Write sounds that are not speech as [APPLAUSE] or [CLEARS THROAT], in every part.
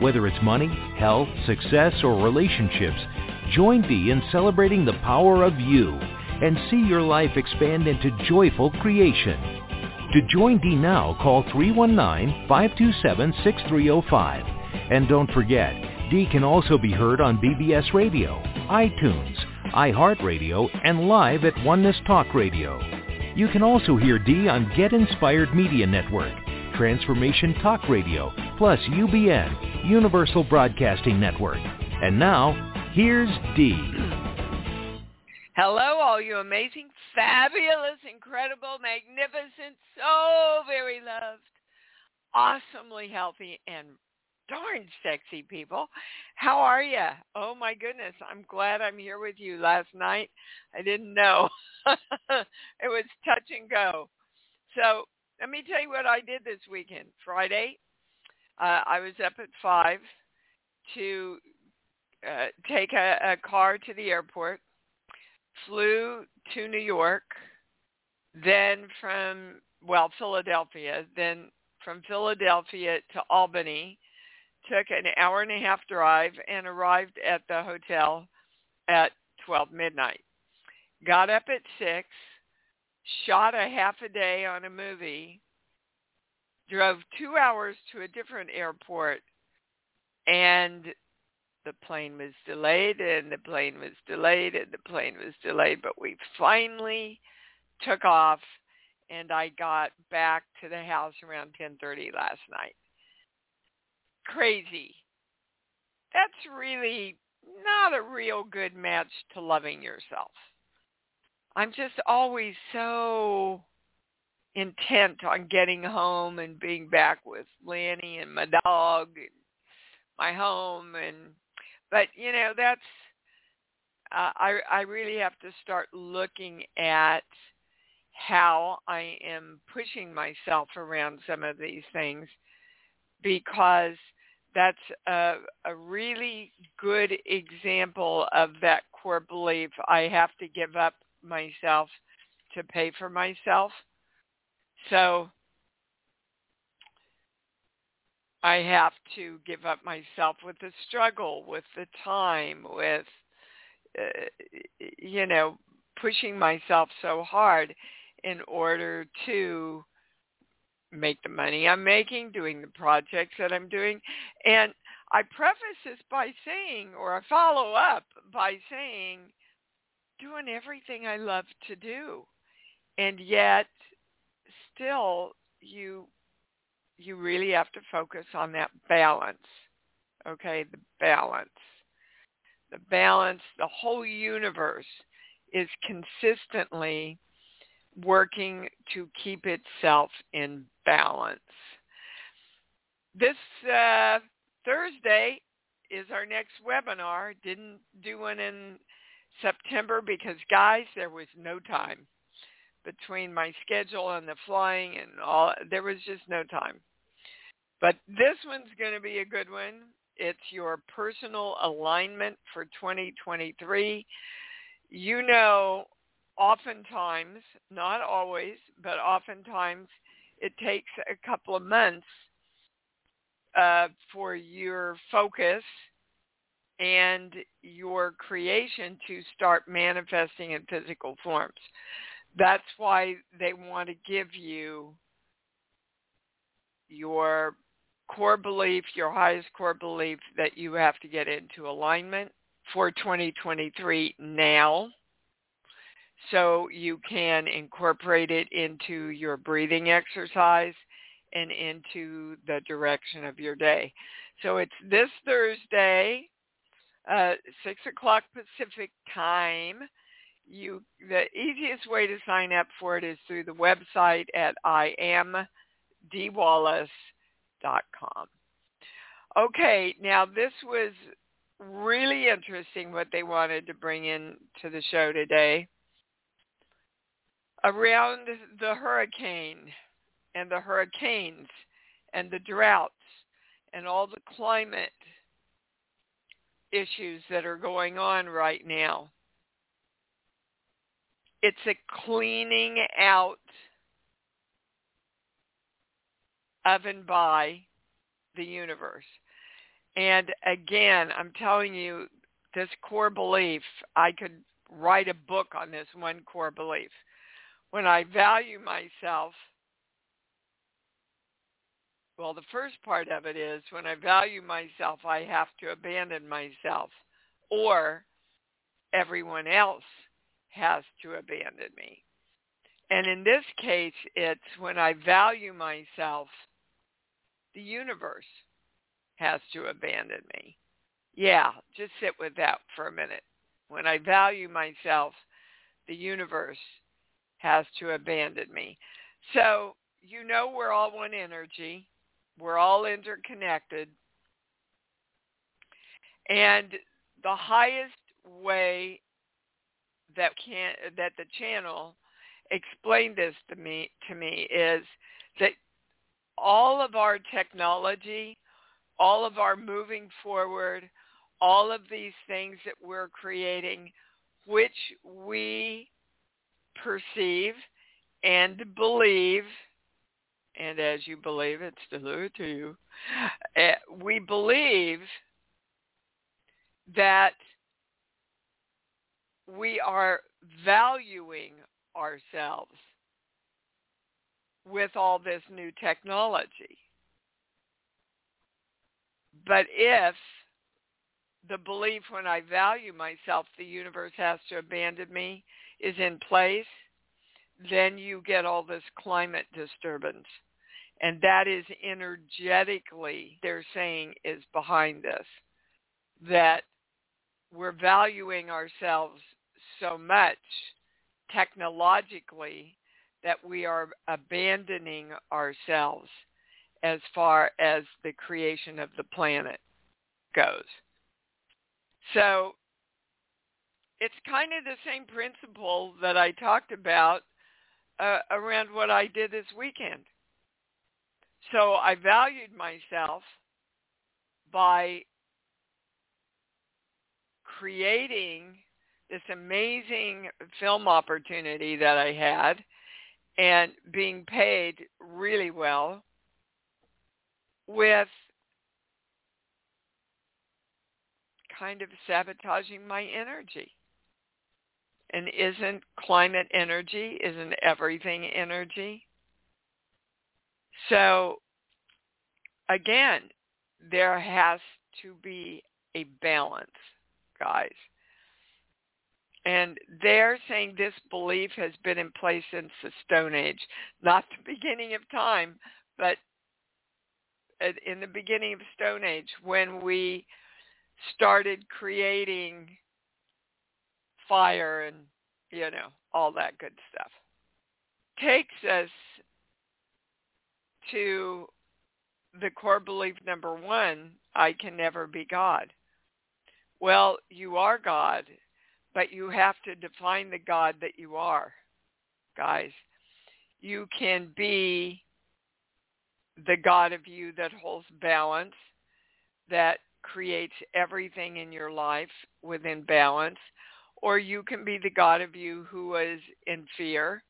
Whether it's money, health, success, or relationships, join Dee in celebrating the power of you and see your life expand into joyful creation. To join Dee now, call 319-527-6305. And don't forget, Dee can also be heard on BBS Radio, iTunes, iHeartRadio, and live at Oneness Talk Radio. You can also hear Dee on Get Inspired Media Network, Transformation Talk Radio, plus UBN, Universal Broadcasting Network. And now, here's Dee. Hello, all you amazing, fabulous, incredible, magnificent, so very loved, awesomely healthy, and darn sexy people. How are you? Oh my goodness, I'm glad I'm here with you. Last night, I didn't know. [LAUGHS] it was touch and go. So let me tell you what I did this weekend. Friday, uh, I was up at 5 to uh, take a, a car to the airport, flew to New York, then from, well, Philadelphia, then from Philadelphia to Albany, took an hour and a half drive and arrived at the hotel at 12 midnight. Got up at 6, shot a half a day on a movie, drove two hours to a different airport, and the plane was delayed and the plane was delayed and the plane was delayed, but we finally took off and I got back to the house around 10:30 last night crazy. That's really not a real good match to loving yourself. I'm just always so intent on getting home and being back with Lanny and my dog and my home and but you know that's uh, I I really have to start looking at how I am pushing myself around some of these things because that's a, a really good example of that core belief. I have to give up myself to pay for myself. So I have to give up myself with the struggle, with the time, with, uh, you know, pushing myself so hard in order to make the money I'm making, doing the projects that I'm doing. And I preface this by saying, or I follow up by saying, doing everything I love to do. And yet still you you really have to focus on that balance. Okay, the balance. The balance, the whole universe is consistently working to keep itself in balance. This uh, Thursday is our next webinar. Didn't do one in September because, guys, there was no time between my schedule and the flying and all. There was just no time. But this one's going to be a good one. It's your personal alignment for 2023. You know oftentimes, not always, but oftentimes it takes a couple of months uh, for your focus and your creation to start manifesting in physical forms. That's why they want to give you your core belief, your highest core belief that you have to get into alignment for 2023 now so you can incorporate it into your breathing exercise and into the direction of your day. So it's this Thursday, uh, 6 o'clock Pacific time. You, the easiest way to sign up for it is through the website at iamdeewallace.com. Okay, now this was really interesting what they wanted to bring in to the show today. Around the hurricane and the hurricanes and the droughts and all the climate issues that are going on right now. It's a cleaning out of and by the universe. And again, I'm telling you, this core belief, I could write a book on this one core belief. When I value myself, well, the first part of it is when I value myself, I have to abandon myself or everyone else has to abandon me. And in this case, it's when I value myself, the universe has to abandon me. Yeah, just sit with that for a minute. When I value myself, the universe has to abandon me. So you know we're all one energy. We're all interconnected. And the highest way that can that the channel explained this to me to me is that all of our technology, all of our moving forward, all of these things that we're creating, which we perceive and believe, and as you believe, it's delivered to you, uh, we believe that we are valuing ourselves with all this new technology. But if the belief when I value myself, the universe has to abandon me, is in place, then you get all this climate disturbance. And that is energetically, they're saying, is behind this. That we're valuing ourselves so much technologically that we are abandoning ourselves as far as the creation of the planet goes. So it's kind of the same principle that I talked about uh, around what I did this weekend. So I valued myself by creating this amazing film opportunity that I had and being paid really well with kind of sabotaging my energy. And isn't climate energy, isn't everything energy? So again, there has to be a balance, guys. And they're saying this belief has been in place since the Stone Age, not the [LAUGHS] beginning of time, but in the beginning of Stone Age when we started creating fire and, you know, all that good stuff. Takes us to the core belief number one, I can never be God. Well, you are God but you have to define the God that you are, guys. You can be the God of you that holds balance, that creates everything in your life within balance, or you can be the God of you who is in fear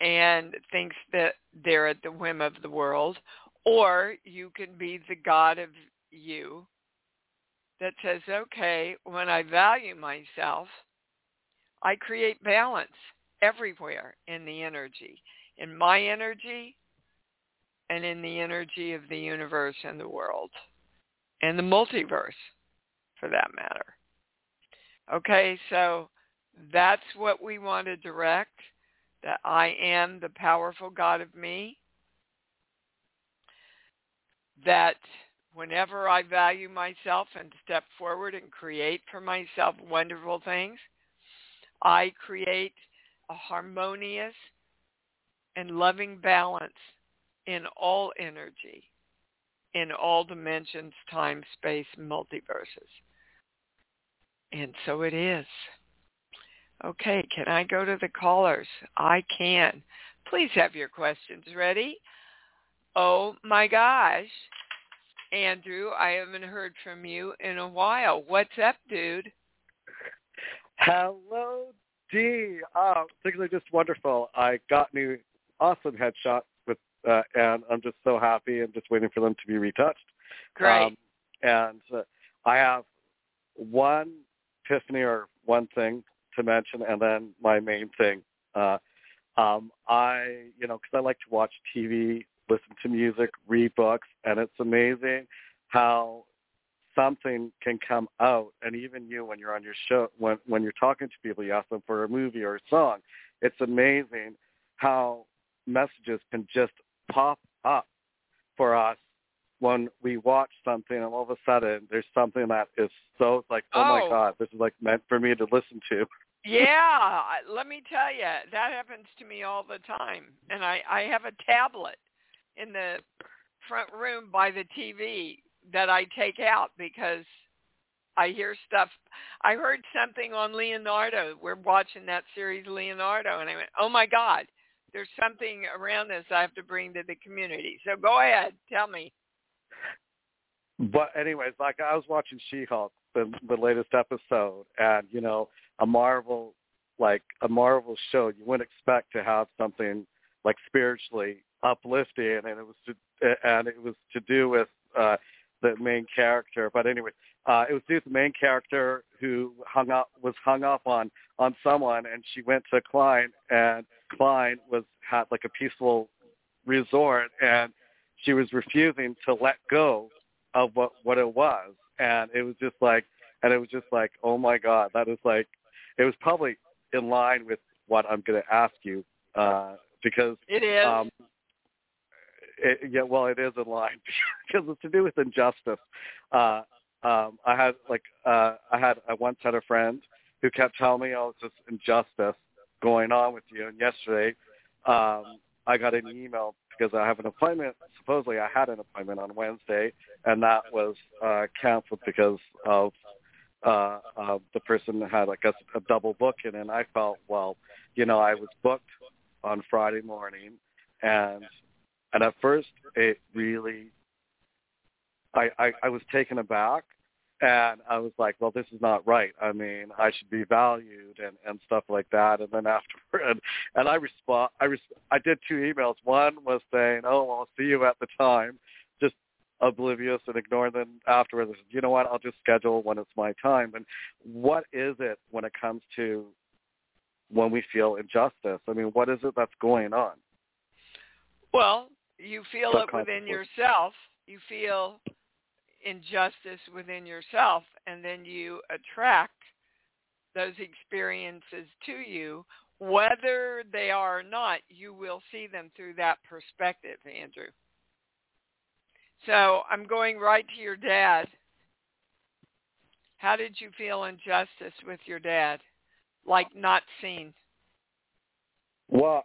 and thinks that they're at the whim of the world, or you can be the God of you that says, okay, when I value myself, I create balance everywhere in the energy, in my energy and in the energy of the universe and the world and the multiverse for that matter. Okay, so that's what we want to direct, that I am the powerful God of me, that whenever I value myself and step forward and create for myself wonderful things, I create a harmonious and loving balance in all energy, in all dimensions, time, space, multiverses. And so it is. Okay, can I go to the callers? I can. Please have your questions ready. Oh my gosh. Andrew, I haven't heard from you in a while. What's up, dude? Hello, Dee. Oh, things are just wonderful. I got new awesome headshots with, uh, and I'm just so happy. I'm just waiting for them to be retouched. Great. Um, and uh, I have one epiphany or one thing to mention, and then my main thing. Uh, um, I, you know, because I like to watch TV, listen to music, read books, and it's amazing how something can come out. And even you when you're on your show when when you're talking to people you ask them for a movie or a song it's amazing how messages can just pop up for us when we watch something and all of a sudden there's something that is so like oh, oh. my god this is like meant for me to listen to. Yeah let me tell you that happens to me all the time. And i i have a tablet in the front room by the tv that i take out because i hear stuff i heard something on leonardo we're watching that series leonardo and i went oh my god there's something around this I have to bring to the community. So go ahead, tell me. But anyways, like I was watching She-Hulk, the the latest episode, and you know, a Marvel like a Marvel show, you wouldn't expect to have something like spiritually uplifting, and it was to, and it was to do with uh the main character. But anyway, uh, it was due to the main character who hung up was hung up on on someone, and she went to Klein, and Klein was had like a peaceful resort, and she was refusing to let go of what what it was, and it was just like, and it was just like, oh my god, that is like, it was probably in line with what I'm going to ask you, uh, because it is. Um, it, yeah, well, it is in line [LAUGHS] because it's to do with injustice. Uh, um, I had like uh, I had I once had a friend who kept telling me, "Oh, it's just injustice going on with you." And yesterday, um, I got an email because I have an appointment. Supposedly, I had an appointment on Wednesday, and that was uh, canceled because of uh, uh, the person had like a, a double booking, and I felt, well, you know, I was booked on Friday morning, and and at first it really, I I, I was taken aback and I was like, well, this is not right. I mean, I should be valued and and stuff like that. And then afterward, [LAUGHS] and, and I respond, I res- I did two emails. One was saying, oh, well, I'll see you at the time, just oblivious and ignoring them afterwards. Said, you know what? I'll just schedule when it's my time. And what is it when it comes to when we feel injustice? I mean, what is it that's going on? Well, you feel it within yourself. You feel injustice within yourself and then you attract those experiences to you. Whether they are or not you will see them through that perspective andrew. So i'm going right to your dad. How did you feel injustice with your dad? Like not seen? Well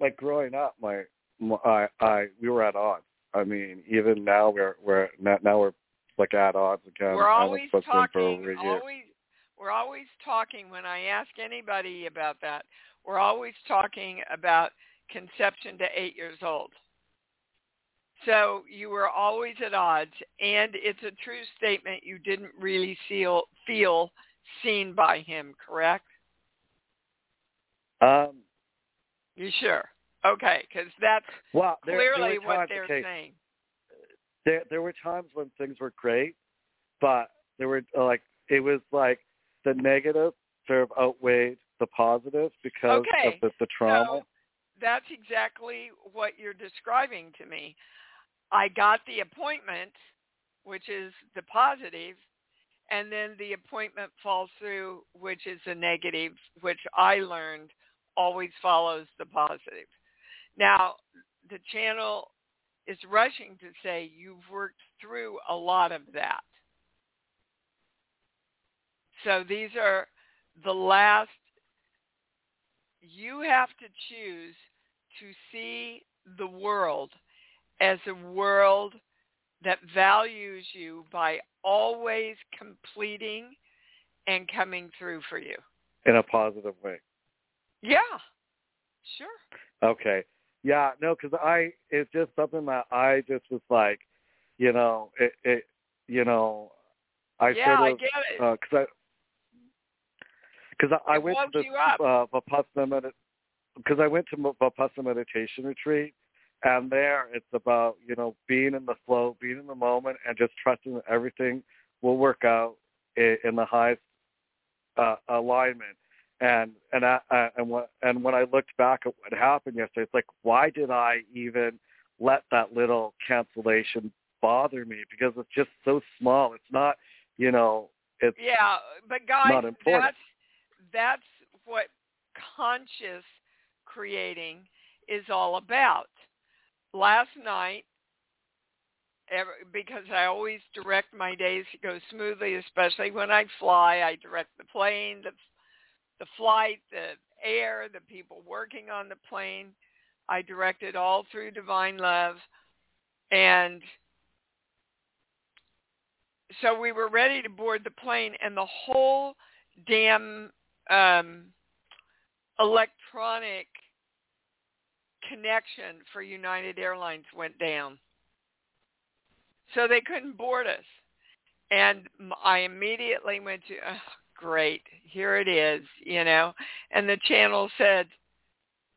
like growing up my, i i we were at odds I mean, even now we're we're now we're like at odds again. We're always talking. Always, we're always talking. When I ask anybody about that, we're always talking about conception to eight years old. So you were always at odds, and it's a true statement. You didn't really feel feel seen by him, correct? Um. You sure? Okay, because that's well, there, clearly there what they're okay, saying. There, there were times when things were great, but there were uh, like it was like the negative sort of outweighed the positive because okay. of the, the trauma. So that's exactly what you're describing to me. I got the appointment, which is the positive, and then the appointment falls through, which is the negative, which I learned always follows the positive. Now, the channel is rushing to say you've worked through a lot of that. So these are the last, you have to choose to see the world as a world that values you by always completing and coming through for you in a positive way. Yeah, sure. Okay. Yeah, no, because I it's just something that I just was like, you know, it, it you know, I yeah, sort of I get it. because I because I, I went to this uh, Vipassana med- because I went to Vipassana meditation retreat, and there it's about you know being in the flow, being in the moment, and just trusting that everything will work out in, in the highest uh, alignment. And and I, I, and when and when I looked back at what happened yesterday, it's like why did I even let that little cancellation bother me? Because it's just so small. It's not you know it's Yeah, but guys, that's that's what conscious creating is all about. Last night, ever, because I always direct my days to go smoothly, especially when I fly. I direct the plane, the the flight, the air, the people working on the plane. I directed all through divine love, and so we were ready to board the plane, and the whole damn um, electronic connection for United Airlines went down. So they couldn't board us. And I immediately went to, oh, great, here it is, you know. And the channel said,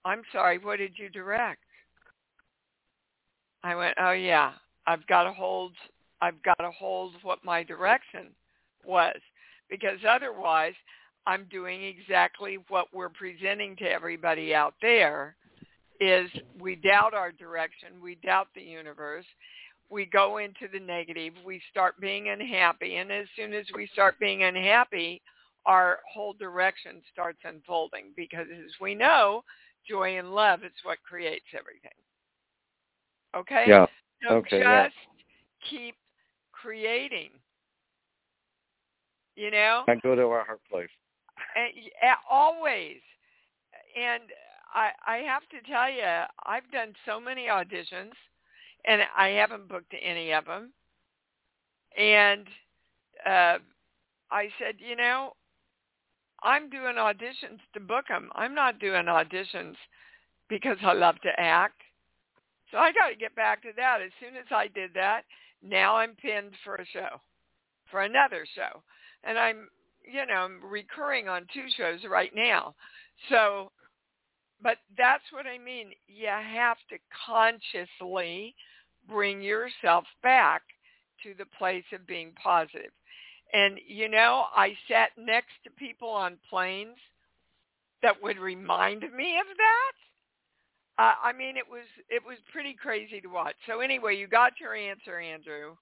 I'm sorry, what did you direct? I went, oh yeah, I've got to hold, I've got to hold what my direction was because otherwise I'm doing exactly what we're presenting to everybody out there is we doubt our direction, we doubt the universe, we go into the negative, we start being unhappy, and as soon as we start being unhappy, our whole direction starts unfolding because as we know, joy and love is what creates everything. Okay? yeah So Okay, just yeah. keep creating. You know? and go to our heart place. and, y- always. And I I have to tell you, I've done so many auditions, and I haven't booked any of them. And uh, I said, you know, I'm doing auditions to book them. I'm not doing auditions because I love to act. So I got to get back to that. As soon as I did that, now I'm pinned for a show, for another show, and I'm you know, I'm recurring on two shows right now. So, but that's what I mean. You have to consciously bring yourself back to the place of being positive. And, you know, I sat next to people on planes that would remind me of that. Uh, I mean, it was it was pretty crazy to watch. So anyway, you got your answer, Andrew.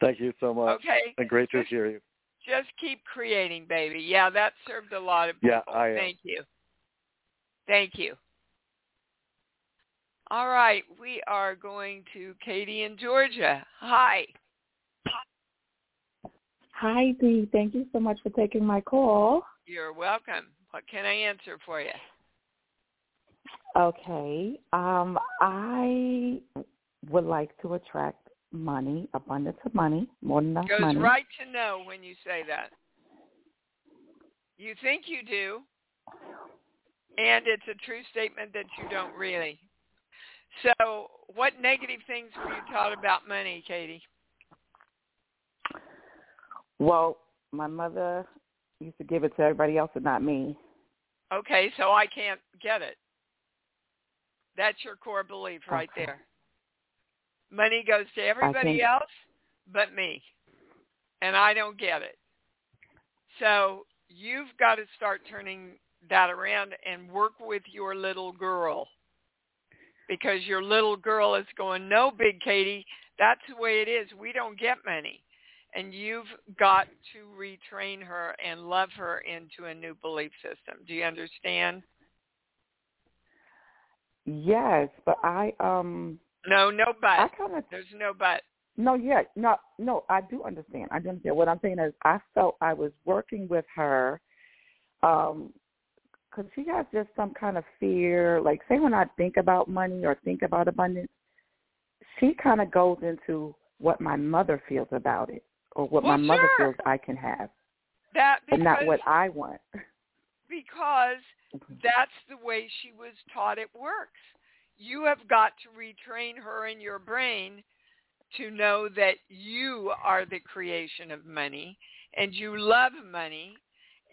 Thank you so much. Okay, And great to hear you. just keep creating, baby. Yeah, that served a lot of people. Yeah, I am. Thank you. Thank you. All right, we are going to Katie in Georgia. Hi. Hi, Dee. Thank you so much for taking my call. You're welcome. What can I answer for you? Okay. Um, I would like to attract money, abundance of money, more than enough Goes money. right to know when you say that. You think you do, and it's a true statement that you don't really. So, what negative things were you taught about money, Katie? Well, my mother used to give it to everybody else and not me. Okay, so I can't get it. That's your core belief right Okay. there. Money goes to everybody else but me. And I don't get it. So you've got to start turning that around and work with your little girl. Because your little girl is going, no, Big Katie, that's the way it is. We don't get money. And you've got to retrain her and love her into a new belief system. Do you understand? Yes, but I um No, no but I kind of There's no but. no, yeah, no, no. I do understand. I do understand. What I'm saying is, I felt I was working with her, um, because she has just some kind of fear. Like, say when I think about money or think about abundance, she kind of goes into what my mother feels about it or what Well, my mother sure. feels I can have. That because, and not what I want. Because mm-hmm. that's the way she was taught it works. You have got to retrain her in your brain to know that you are the creation of money and you love money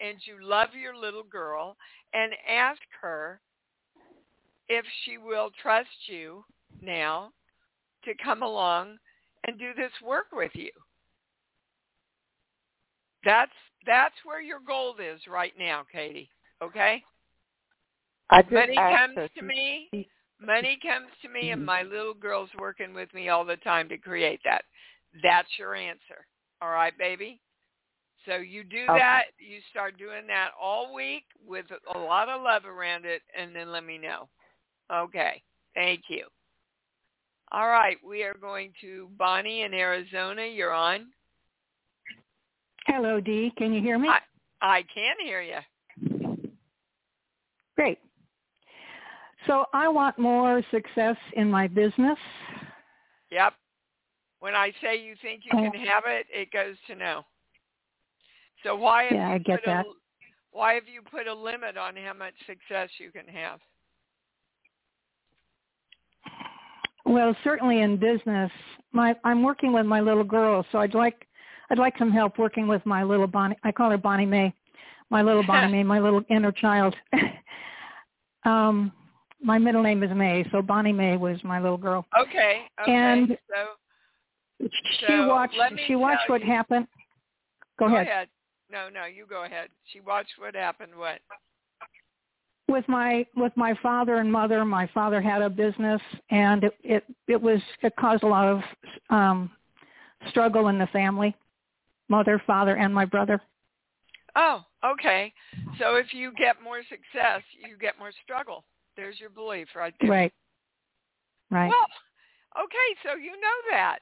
and you love your little girl and ask her if she will trust you now to come along and do this work with you. That's that's where your gold is right now, Katie. Okay? Money comes to me. Money comes to me, and my little girl's working with me all the time to create that. That's your answer. All right, baby? So you do okay. that. You start doing that all week with a lot of love around it, and then let me know. Okay. Thank you. All right. We are going to Bonnie in Arizona. You're on. Hello, Dee. Can you hear me? I, I can hear you. Great. So I want more success in my business. Yep. When I say you think you can have it, it goes to no. So why have yeah, you I get put that. A, why have you put a limit on how much success you can have? Well, certainly in business, my I'm working with my little girl, so I'd like I'd like some help working with my little Bonnie. I call her Bonnie Mae, my little [LAUGHS] Bonnie Mae, my little inner child. [LAUGHS] um, my middle name is May, so Bonnie Mae was my little girl. Okay. Okay. And so, she so watched she watched what you. happened. Go, Go ahead. ahead. No, no, you go ahead. She watched what happened. What? with my with my father and mother my father had a business and it it, it was it caused a lot of um struggle in the family mother father and my brother Oh, okay. So if you get more success, you get more struggle. There's your belief right there. right right Well, okay, so you know that,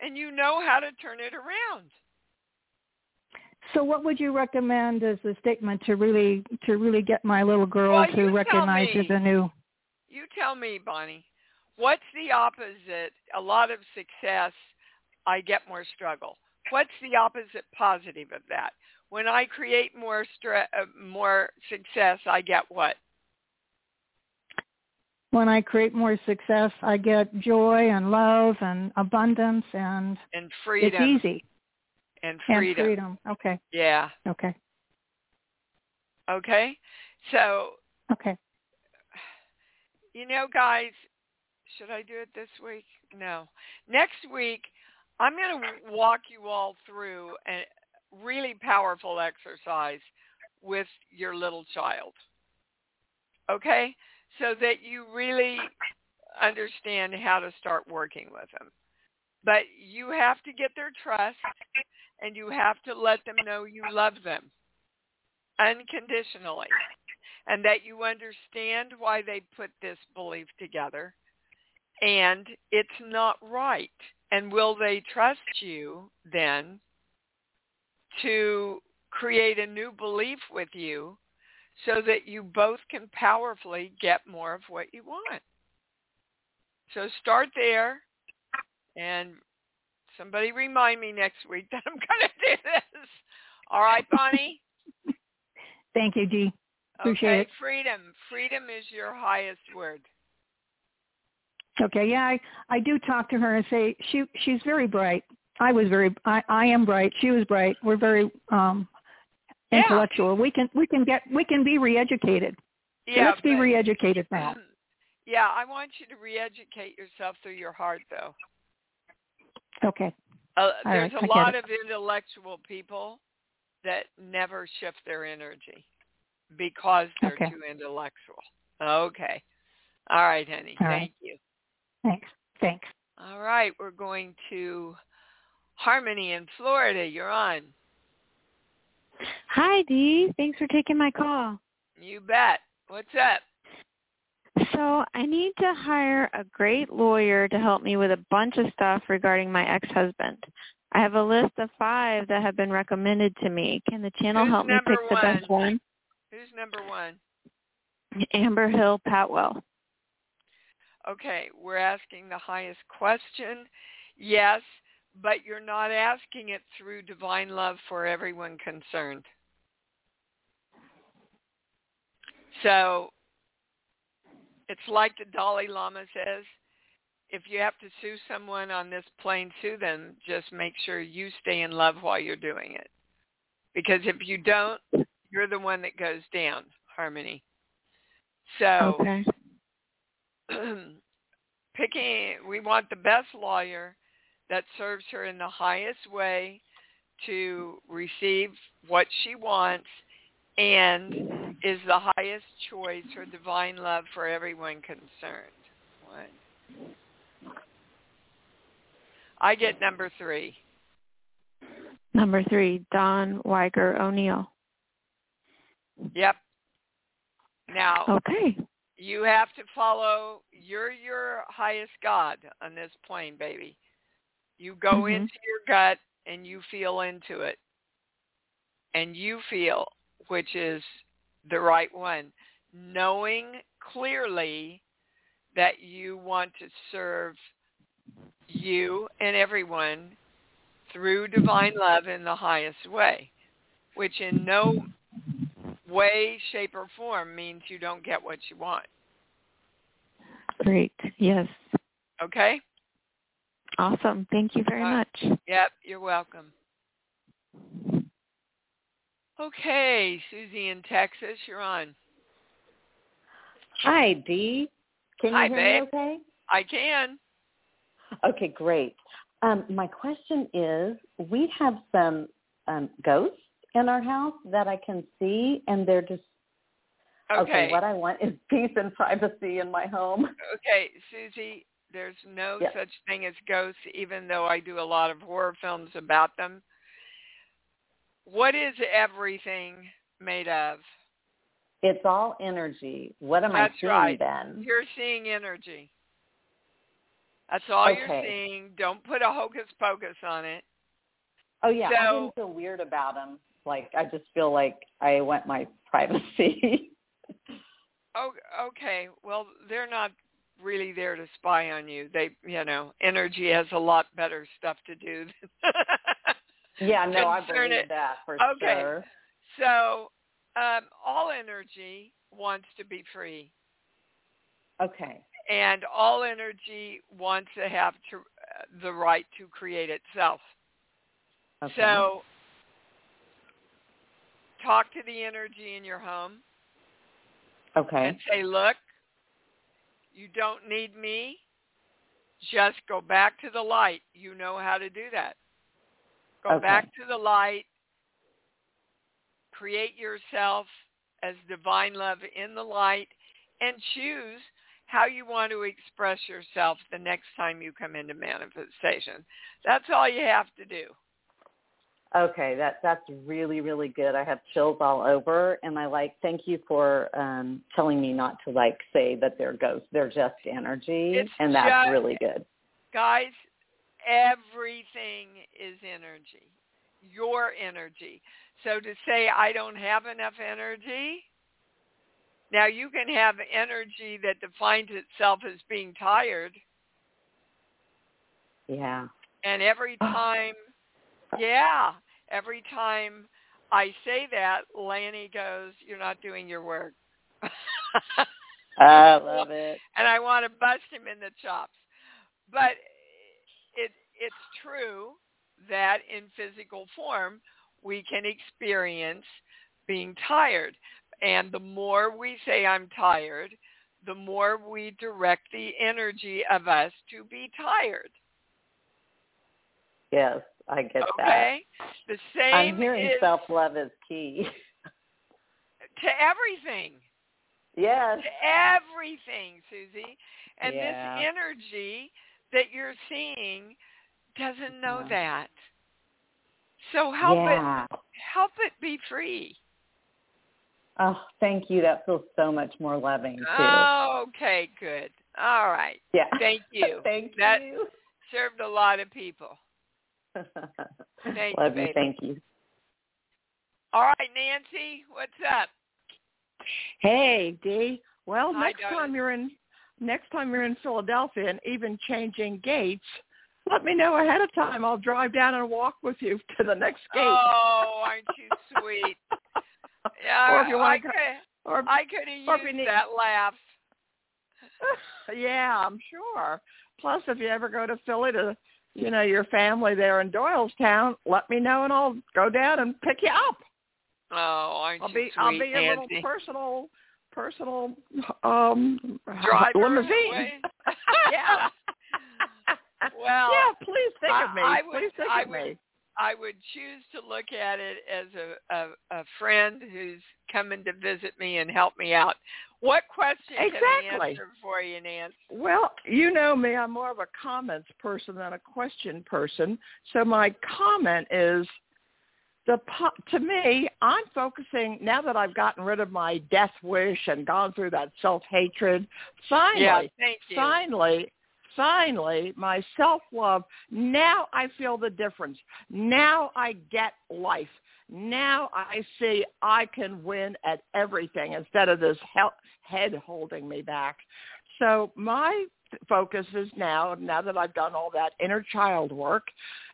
and you know how to turn it around. So what would you recommend as a statement to really to really get my little girl Well, to recognize me. the new You tell me, Bonnie. What's the opposite? A lot of success, I get more struggle. What's the opposite positive of that? When I create more stre- uh, more success, I get what? when i create more success i get joy and love and abundance and And freedom. it's easy And and freedom. freedom okay Yeah. okay Okay. So okay you know, guys, should I do it this week? No. Next week, I'm going to walk you all through a really powerful exercise with your little child. Okay? So that you really understand how to start working with them. But you have to get their trust and you have to let them know you love them unconditionally and that you understand why they put this belief together and it's not right. And will they trust you then to create a new belief with you so that you both can powerfully get more of what you want? So start there and somebody remind me next week [LAUGHS] that I'm going to do this. All right, Bonnie? [LAUGHS] thank you dee Appreciate okay, it. freedom. Freedom is your highest word. Okay, yeah, I I do talk to her and say she she's very bright. I was very I I am bright. She was bright. We're very um intellectual. Yeah. We can we can get we can be reeducated. So Yeah, let's be reeducated now. [CLEARS THROAT] Yeah, I want you to re-educate yourself through your heart, though. Okay. Uh, there's right, a I get lot it. of intellectual people that never shift their energy because they're Okay. too intellectual. Okay. All right, honey. All right. Thank you. Thanks. Thanks. All right, we're going to Harmony in Florida. You're on. Hi, Dee. Thanks for taking my call. You bet. What's up? So I need to hire a great lawyer to help me with a bunch of stuff regarding my ex-husband. I have a list of five that have been recommended to me. Can the channel Who's help me pick one? the best one? Who's number one? Amber Hill Patwell. Okay, we're asking the highest question. Yes, but you're not asking it through divine love for everyone concerned. So it's like the Dalai Lama says, if you have to sue someone on this plane, sue them. Just make sure you stay in love while you're doing it. Because if you don't, you're the one that goes down, Harmony. So Okay. [CLEARS THROAT] picking we want the best lawyer that serves her in the highest way to receive what she wants and is the highest choice for divine love for everyone concerned. One. I get number three. Number three, Don Weiger O'Neill. Yep. Now Okay. you have to follow you're your highest god on this plane baby you go Mhm. into your gut and you feel into it and you feel which is the right one knowing clearly that you want to serve you and everyone through divine love in the highest way which in no way shape or form means you don't get what you want Great. Yes. Okay? Awesome. Thank you very right. much. Yep, you're welcome. Okay, Susie in Texas, you're on. Hi, Dee. Can you Hi, hear babe. me okay? I can. Okay, great. Um, my question is, we have some um, ghosts in our house that I can see, and they're just Okay. What I want is [LAUGHS] peace and privacy in my home. Okay, Susie, there's no Yeah. such thing as ghosts, even though I do a lot of horror films about them. What is everything made of? It's all energy. What am That's I seeing right. then? You're seeing energy. That's all you're seeing. Don't put a hocus pocus on it. Oh yeah, I So- didn't feel weird about them. Like I just feel like I want my [LAUGHS] privacy. Oh, okay. Well, they're not really there to spy on you. They, you know, energy has a lot better stuff to do. [LAUGHS] [LAUGHS] yeah, no, I believe it. that for Okay. sure. so, um, all energy wants to be free, Okay. and all energy wants to have to, uh, the right to create itself. Okay. So, talk to the energy in your home. okay. and say, look, you don't need me. Just go back to the light. You know how to do that. Go Okay. back to the light. Create yourself as divine love in the light and choose how you want to express yourself the next time you come into manifestation. That's all you have to do. Okay, that that's really really good. I have chills all over, and I like. Thank you for um, telling me not to like say that they're ghosts. They're just energy, It's and that's just- really good. Guys, everything is energy. Your energy. So to say I don't have enough energy, now you can have energy that defines itself as being tired Yeah. and every time yeah, every time I say that, Lanny goes, "You're not doing your work." I love it. [LAUGHS] and I want to bust him in the chops. But it it's true that in physical form we can experience being tired. And the more we say I'm tired, the more we direct the energy of us to be tired. Yes, I get that. Okay? The same I'm hearing is self love is key. [LAUGHS] to everything. yes. to everything, Susie. And Yeah. this energy that you're seeing doesn't know Yeah. that. So help yeah. it help it be free. Oh, thank you. That feels so much more loving too. Okay, good. All right. yeah. Thank [LAUGHS] you. thank That- you. Served a lot of people. [LAUGHS] Thank you, Love you. baby. Thank you. All right, Nancy, what's up? Hey, Dee. Well, Hi, next darling. time you're in next time you're in Philadelphia and even changing gates, let me know ahead of time. I'll drive down and walk with you to the next gate. Oh, aren't you [LAUGHS] sweet? Yeah, Or if you I wanna could or I could have used need- that laugh. [LAUGHS] yeah, I'm sure. Plus, if you ever go to Philly to, you know, your family there in Doylestown, let me know and I'll go down and pick you up. Oh, aren't I'll you be sweet, I'll be your Nancy? little personal personal um Driver limousine. [LAUGHS] yeah. Well, yeah, please think of me. I would- please think I of would- me. I would choose to look at it as a, a, a friend who's coming to visit me and help me out. What question can I Exactly. answer for you, Nancy? Well, you know me, I'm more of a comments person than a question person. So my comment is the to me, I'm focusing now that I've gotten rid of my death wish and gone through that self-hatred. Finally, yeah, thank you. finally, finally, my self-love, now I feel the difference. Now I get life. Now I see I can win at everything instead of this he- head holding me back. So my focus is now, now that I've done all that inner child work,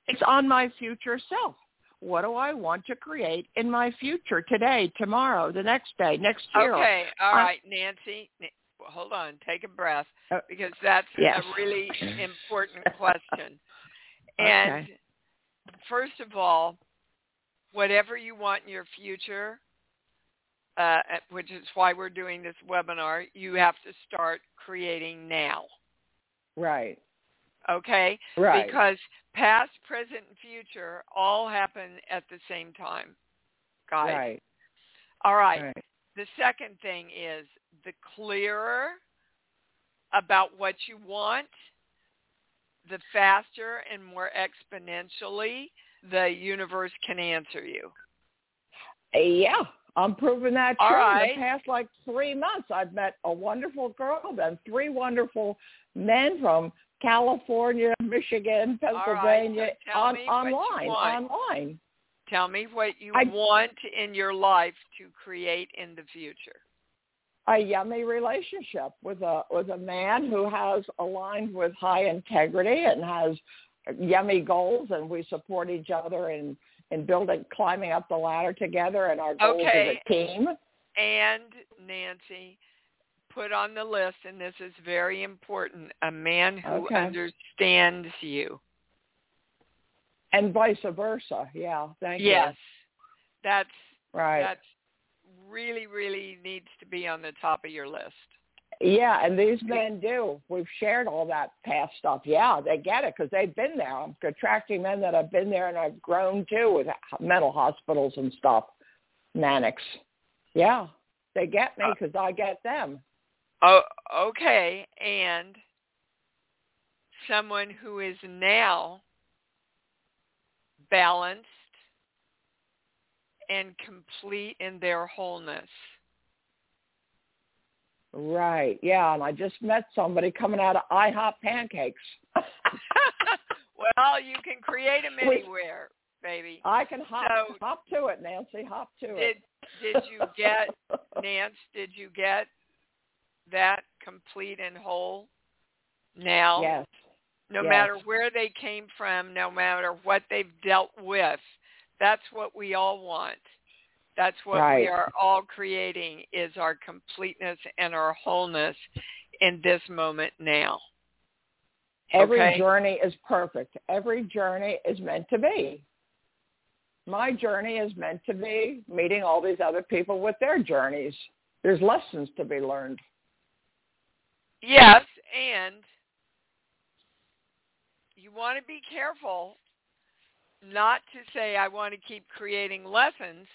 it's on my future self. What do I want to create in my future today, tomorrow, the next day, next year? Okay, all Uh, right, Nancy. Hold on, take a breath Uh, because that's yes. a really [LAUGHS] important question. And Okay. first of all, whatever you want in your future, uh, which is why we're doing this webinar, you have to start creating now. Right. Okay? Right. Because past, present, and future all happen at the same time. Guys. right. All right. Right. The second thing is the clearer about what you want, the faster and more exponentially the universe can answer you. Yeah, I'm proving that true. right. In the past like three months, I've met a wonderful girl, then three wonderful men from California, [LAUGHS] Michigan, All right, Pennsylvania, so on, me what you online, online. Tell me what you I- want in your life to create in the future. A yummy relationship with a with a man who has aligned with high integrity and has yummy goals, and we support each other in in building, climbing up the ladder together, and our goals Okay. as a team. And Nancy, put on the list, and this is very important, a man who Okay. understands you. And vice versa. Yeah, thank you. Yes. That's. Right. that's really, really needs to be on the top of your list. Yeah, and these men do. We've shared all that past stuff. Yeah, they get it because they've been there. I'm attracting men that have been there and I've grown too with mental hospitals and stuff, manics. Yeah, they get me uh, because I get them. Oh, okay. And someone who is now balanced and complete in their wholeness. Right. Yeah, and I just met somebody coming out of IHOP pancakes. [LAUGHS] well, you can create them anywhere, baby. I can hop So- hop to it, Nancy. Hop to Did it. did you get [LAUGHS] Nance? Did you get that complete and whole? Now, yes. no yes. matter where they came from, no matter what they've dealt with, that's what we all want. That's what we are all creating is our completeness and our wholeness in this moment now. Every Okay. journey is perfect. Every journey is meant to be. My journey is meant to be meeting all these other people with their journeys. There's lessons to be learned. Yes, and you want to be careful not to say I want to keep creating lessons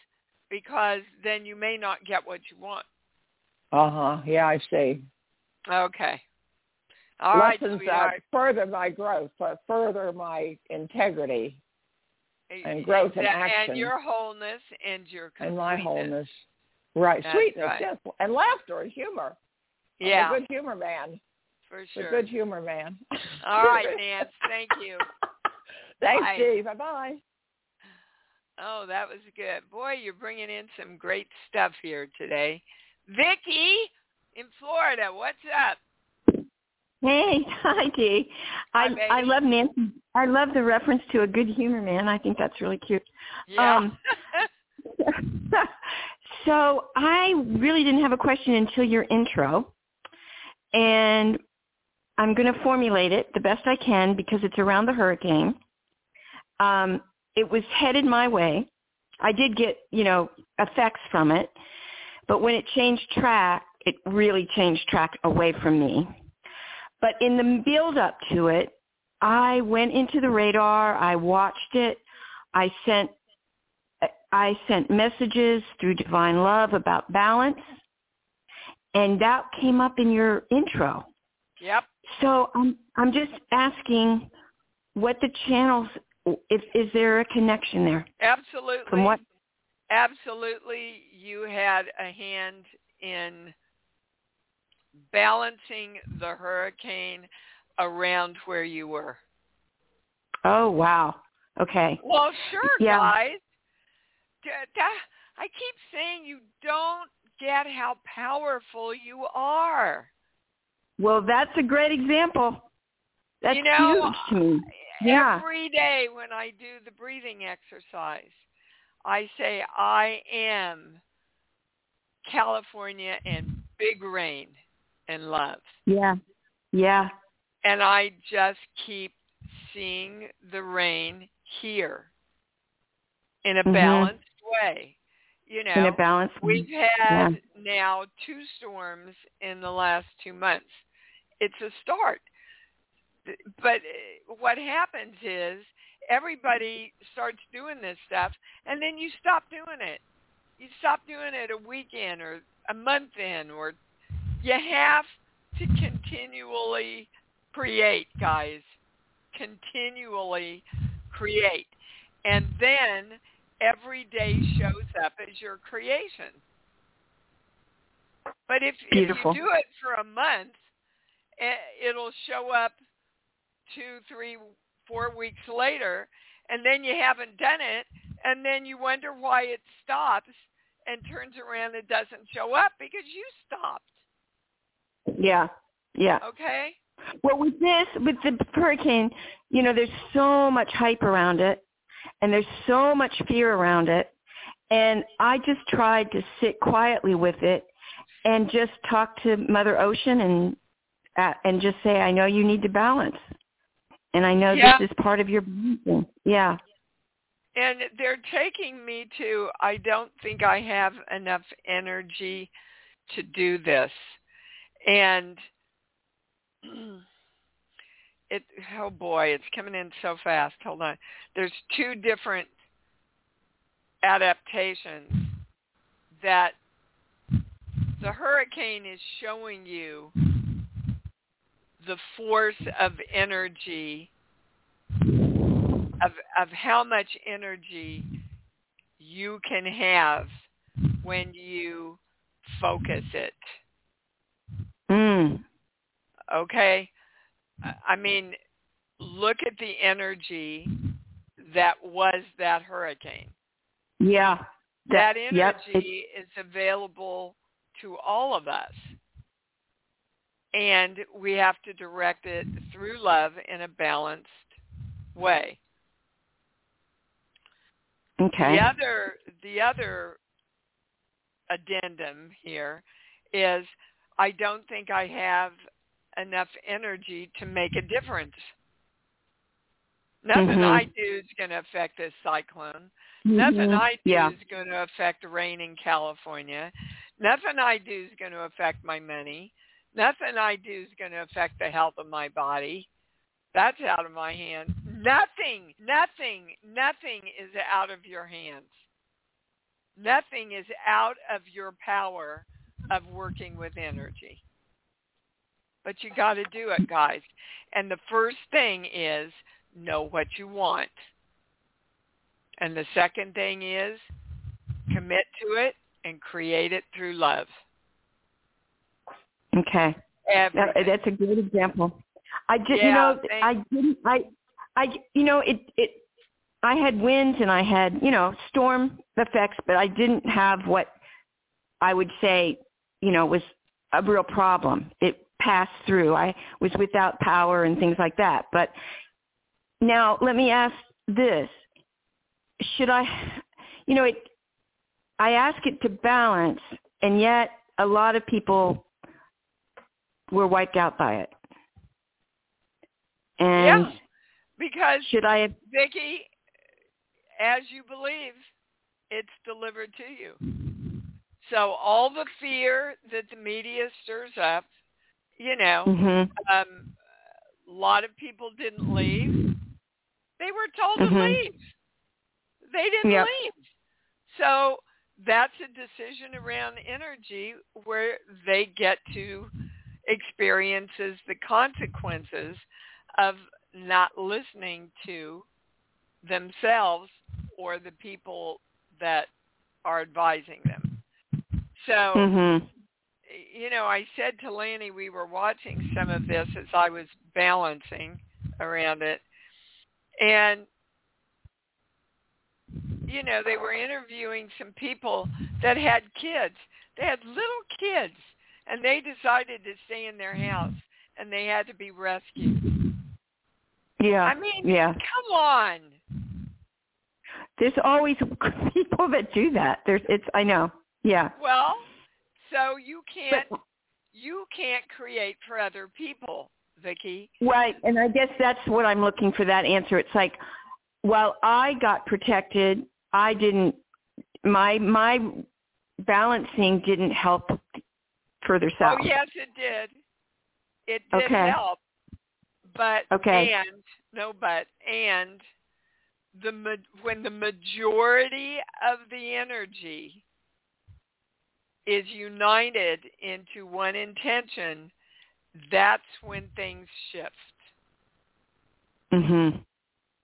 because then you may not get what you want. Uh-huh. Yeah, I see. Okay. All right, lessons sweetheart. that further my growth, but further my integrity and growth and That- action. And your wholeness and your and my wholeness. Right. That's Sweetness, right. yes. And laughter and humor. Yeah, I'm a good humor man. for A sure. good humor man. All right, [LAUGHS] Nance. Thank you. Thanks, Bye. Steve. Bye-bye. Oh, that was good. Boy, you're bringing in some great stuff here today. Vicky in Florida, what's up? Hey, [LAUGHS] hi Dee. Hi, I baby. I love Nancy. I love the reference to a good humor man. I think that's really cute. Yeah. Um, [LAUGHS] So I really didn't have a question until your intro, and I'm going to formulate it the best I can because it's around the hurricane. Um, it was headed my way. I did get, you know, effects from it, but when it changed track, it really changed track away from me. But in the build up to it, I went into the radar, I watched it, I sent I sent messages through Divine Love about balance, and that came up in your intro. Yep. So I'm I'm just asking what the channels if is there a connection there? Absolutely. From what? Absolutely, you had a hand in balancing the hurricane around where you were. Oh wow. Okay. Well, sure, yeah. guys. I keep saying you don't get how powerful you are. Well, that's a great example. That's you know, huge to me. Yeah. Every day when I do the breathing exercise, I say, I am California and big rain and love. Yeah. Yeah. And I just keep seeing the rain here in a Mhm. balanced way. You know, In a balanced we've had now two storms in the last two months. It's a start. But uh, what happens is everybody starts doing this stuff and then you stop doing it. You stop doing it a week in or a month in or you have to continually create, guys. Continually create. And then every day shows up as your creation. But if, if you do it for a month, it'll show up two, three, four weeks later, and then you haven't done it, and then you wonder why it stops and turns around and doesn't show up because you stopped. Yeah. Yeah. Okay? Well, with this, with the hurricane, you know, there's so much hype around it, and there's so much fear around it, and I just tried to sit quietly with it and just talk to Mother Ocean and uh, and just say, I know you need to balance, and I know Yeah. this is part of your. Yeah. And they're taking me to, I don't think I have enough energy to do this. And [CLEARS THROAT] it, oh boy, it's coming in so fast. Hold on. There's two different adaptations that the hurricane is showing you the force of energy of of how much energy you can have when you focus it. Mm. Okay? I- mean, look at the energy that was that hurricane. Yeah. That yep, energy is available to all of us. And we have to direct it through love in a balanced way. Okay. The other the other addendum here is I don't think I have enough energy to make a difference. Nothing Mhm. I do is going to affect this cyclone. Nothing Mhm. I do Yeah. is going to affect rain in California. Nothing I do is going to affect my money. Nothing I do is going to affect the health of my body. That's out of my hands. Nothing, nothing, nothing is out of your hands. Nothing is out of your power of working with energy. But you got to do it, guys. And the first thing is know what you want. And the second thing is commit to it and create it through love. Okay. Everything. that's a great example. I did, you know, thank- I didn't, I, I, you know, it, it, I had winds and I had, you know, storm effects, but I didn't have what I would say, you know, was a real problem. It passed through. I was without power and things like that. But now let me ask this. Should I, you know, it, I ask it to balance, and yet a lot of people were wiped out by it. And yeah, because should I have Vicki, as you believe, it's delivered to you. So all the fear that the media stirs up, you know, Mhm. um, a lot of people didn't leave. They were told to Mhm. leave. They didn't Yep. leave. So that's a decision around energy where they get to experiences the consequences of not listening to themselves or the people that are advising them. So Mhm. You know, I said to Lanny we were watching some of this as I was balancing around it. And you know, they were interviewing some people that had kids. They had little kids and they decided to stay in their house and they had to be rescued. Yeah. I mean, yeah. come on. There's always [LAUGHS] people that do that. There's it's I know. Yeah. Well, so you can't But- you can't create for other people, Vicki. Right, and I guess that's what I'm looking for that answer. It's like while I got protected, I didn't my my balancing didn't help further oh, south. Oh yes, it did. It did Okay. help. But Okay. and no but and the when the majority of the energy is united into one intention, that's when things shift. Mhm.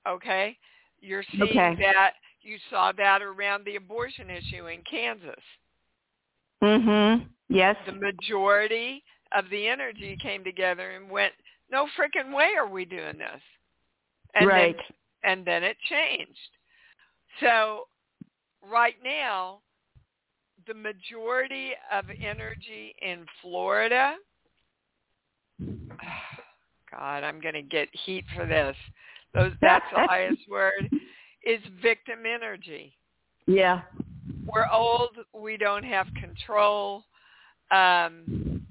Okay? You're seeing Okay. that you saw that around the abortion issue in Kansas. Mhm. Yes. The majority of the energy came together and went, "No freaking way are we doing this." And right. then and then it changed. So right now the majority of energy in Florida [SIGHS] God, I'm going to get heat for this. Those that's the highest [LAUGHS] word is victim energy. yeah. We're old, we don't have control. Um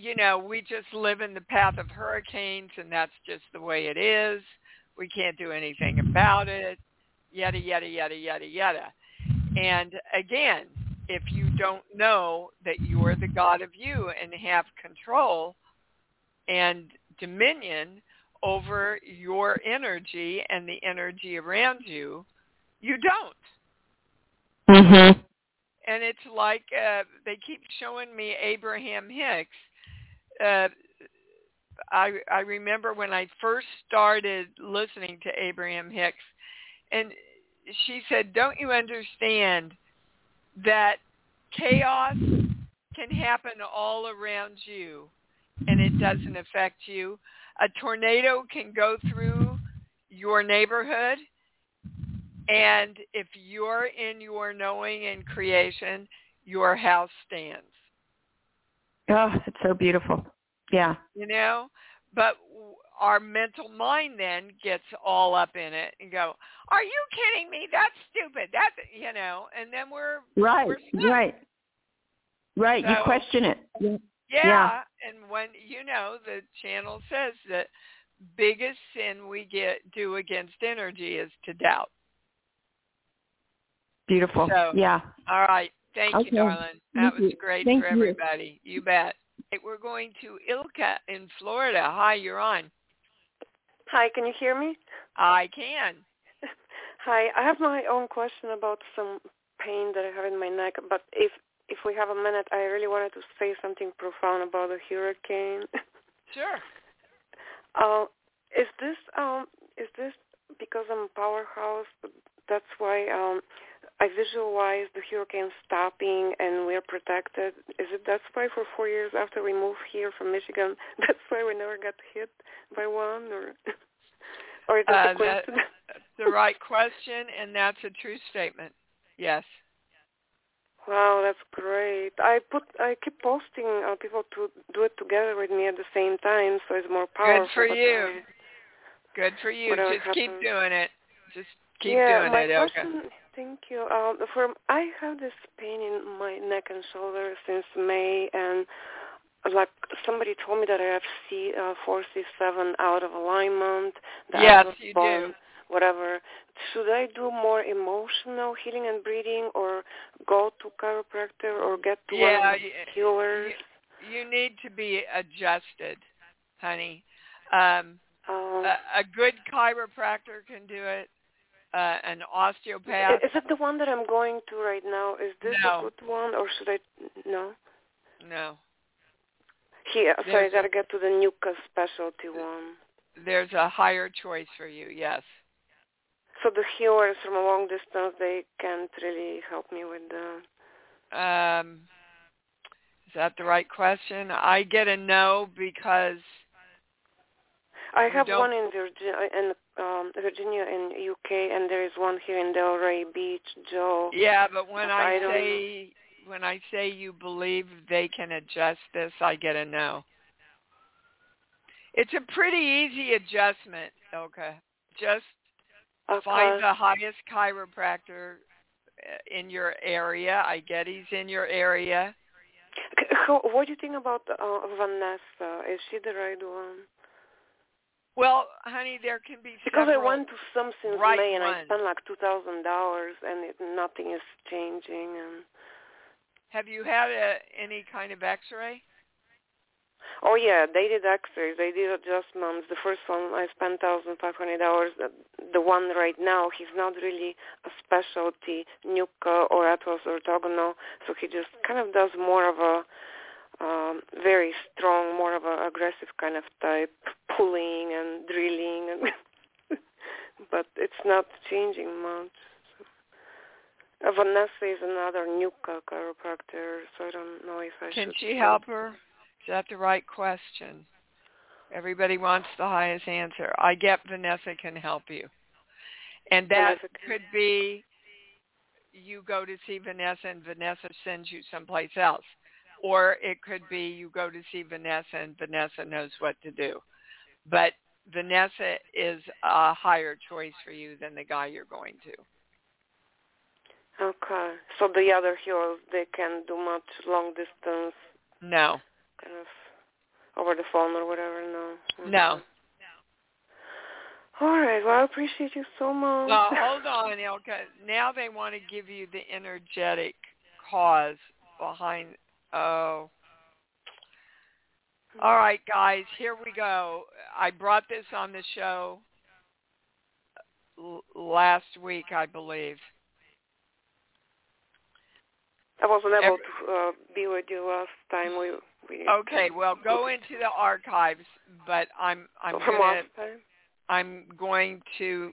you know, we just live in the path of hurricanes and that's just the way it is. We can't do anything about it. Yada yada yada yada yada. And again, if you don't know that you're the God of you and have control and dominion over your energy and the energy around you, you don't. Mhm. And it's like uh, they keep showing me Abraham Hicks. Uh, I I remember when I first started listening to Abraham Hicks, and she said, "Don't you understand that chaos can happen all around you, and it doesn't affect you? A tornado can go through your neighborhood." And if you're in your knowing and creation, your house stands. Oh, it's so beautiful. Yeah. You know, but our mental mind then gets all up in it and go, "Are you kidding me? That's stupid. That's you know." And then we're Right. we're. Right. Right. you question it. Yeah, Yeah. and when you know the channel says that biggest sin we get do against energy is to doubt. Beautiful. So- yeah. All right. Thank Okay. you, darling. That Thank was you. great Thank for everybody. You bet. We're going to Ilka in Florida. Hi, you're on. Hi, can you hear me? I can. [LAUGHS] Hi, I have my own question about some pain that I have in my neck, but if if we have a minute, I really wanted to say something profound about the hurricane. [LAUGHS] Sure. uh, is this um is this because I'm a powerhouse? That's why um I visualize the hurricane stopping and we're protected. Is it that's why for four years after we moved here from Michigan, [LAUGHS] that's why we never got hit by one, or [LAUGHS] or is that Uh, the question? That's [LAUGHS] the right question, and that's a true statement. Yes. Wow, that's great. I put I keep posting uh, people to do it together with me at the same time, so it's more powerful. Good for you. um, Good for you. Just keep doing it. Just keep yeah, doing my it, question, Thank you. Um, for I have this pain in my neck and shoulder since May, and like somebody told me that I have C uh, four C seven out of alignment. The yes, you bone, do. Whatever. Should I do more emotional healing and breathing, or go to chiropractor, or get to yeah, one of the healers? You, you need to be adjusted, honey. Um, um, a, a good chiropractor can do it. Uh, an osteopath. Is it the one that I'm going to right now? Is this no. a good one, or should I? No. No. Here, so I gotta get to the NUCCA specialty one. There's a higher choice for you, yes. So the healers from a long distance, they can't really help me with the. Um, is that the right question? I get a no because. I have one in Virginia, in um, Virginia in UK, and there is one here in Delray Beach, Joe. Yeah, but when I, I say when I say you believe they can adjust this, I get a no. It's a pretty easy adjustment, okay. Just okay. find the highest chiropractor uh, in your area. I get he's in your area. What do you think about uh, Vanessa? Is she the right one? Well, honey, there can be because I went to some since right May and ones. I spent like two thousand dollars and it, nothing is changing. And have you had a, any kind of X-ray? Oh yeah, they did X-rays. They did adjustments. The first one I spent thousand five hundred dollars. The one right now, he's not really a specialty NUCCA or Atlas orthogonal, so he just kind of does more of a um, very strong, more of a aggressive kind of type, pulling and drilling, and [LAUGHS] but it's not changing much. So. Uh, Vanessa is another NUCCA chiropractor, so I don't know if I Can should. she help her? Is that the right question? Everybody wants the highest answer. I get Vanessa can help you. And that could be you go to see Vanessa and Vanessa sends you someplace else. Or it could be you go to see Vanessa and Vanessa knows what to do. But Vanessa is a higher choice for you than the guy you're going to. Okay. So the other heroes, they can do much long distance? No. Kind of over the phone or whatever? No. Okay. No. All right. Well, I appreciate you so much. Well, [LAUGHS] hold on, Ilka. Now they want to give you the energetic cause behind Oh. All right, guys, here we go. I brought this on the show last week, I believe. I wasn't able to uh, be with you last time. We, we okay. Well, go into the archives, but I'm I'm gonna. I'm going to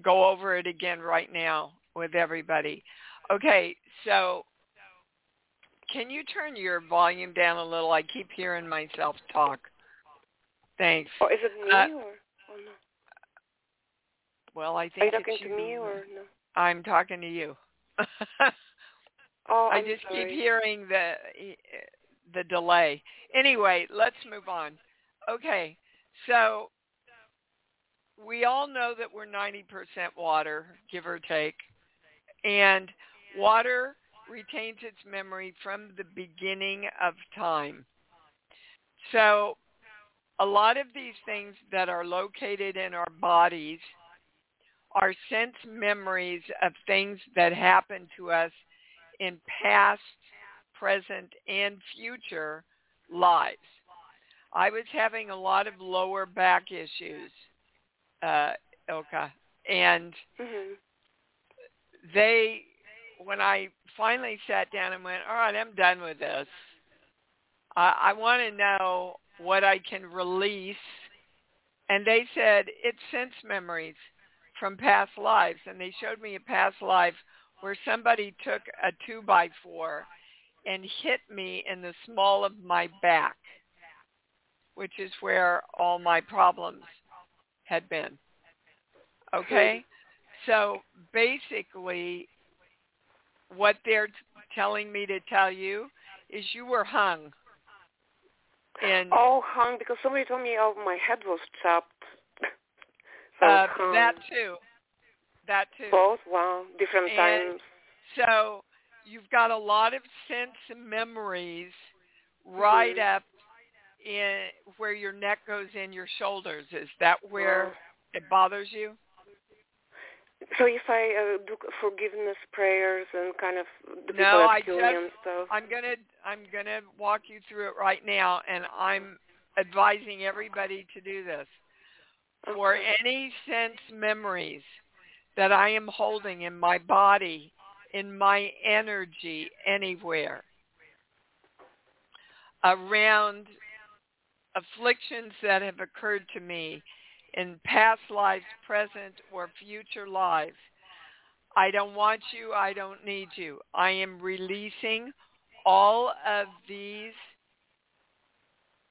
go over it again right now with everybody. Okay, so can you turn your volume down a little? I keep hearing myself talk. Thanks. Oh, is it me uh, or no? Well, I think Are you talking it's to me or no? I'm talking to you. oh, [LAUGHS] I'm I'm just sorry. keep hearing the the delay. Anyway, let's move on. Okay, so we all know that we're 90% water, give or take, and water retains its memory from the beginning of time. So a lot of these things that are located in our bodies are sense memories of things that happened to us in past, present, and future lives. I was having a lot of lower back issues, uh, Ilka, and mm-hmm. they, when I finally sat down and went, all right, I'm done with this. I, I want to know what I can release. And they said, it's sense memories from past lives. And they showed me a past life where somebody took a two by four and hit me in the small of my back, which is where all my problems had been. Okay? So basically, what they're t- telling me to tell you is you were hung. And oh, hung because somebody told me oh my head was chopped. [LAUGHS] so uh, hung. that too. that too. Both. Wow. Different And times. So you've got a lot of sense memories right Mhm. up in where your neck goes in your shoulders. Is that where Wow. it bothers you? So if I uh, do forgiveness prayers and kind of the people No, I just, and stuff. I'm gonna I'm gonna walk you through it right now, and I'm advising everybody to do this. For Okay. any sense memories that I am holding in my body, in my energy, anywhere, around afflictions that have occurred to me in past lives, present, or future lives. I don't want you. I don't need you. I am releasing all of these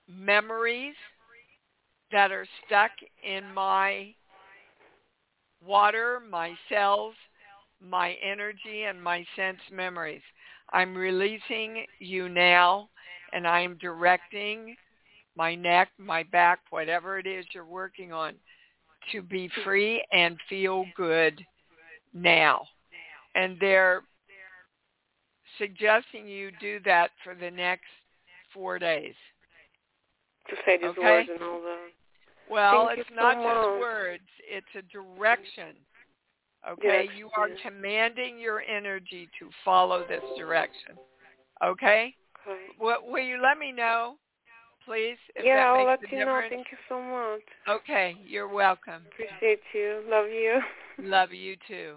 memories that are stuck in my water, my cells, my energy, and my sense memories. I'm releasing you now, and I am directing my neck, my back, whatever it is you're working on, to be free and feel good now. And they're suggesting you do that for the next four days. to say these Okay. words and all that. Well, Thank it's not much. just words, it's a direction. Okay, Yes, you are yes. commanding your energy to follow this direction. Okay? Okay. Will, will you let me know, please? Yeah, I'll let you know. Thank you so much. Okay, you're welcome. Appreciate you. Love you. Love you too.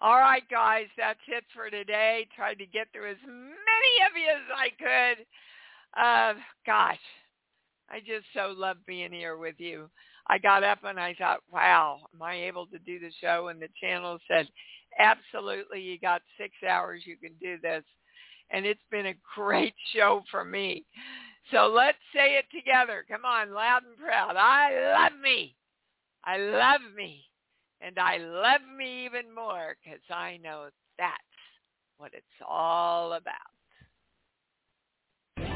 All right, guys, that's it for today. Tried to get through as many of you as I could. Uh, gosh, I just so love being here with you. I got up and I thought, wow, am I able to do the show? And the channel said, absolutely, you got six hours, you can do this. And it's been a [LAUGHS] great show for me. So let's say it together. Come on, loud and proud. I love me. I love me. And I love me even more because I know that's what it's all about.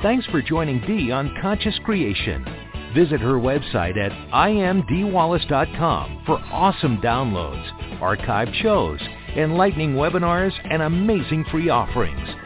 Thanks for joining Dee on Conscious Creation. Visit her website at iamdeewallace.com for awesome downloads, archived shows, enlightening webinars, and amazing free offerings.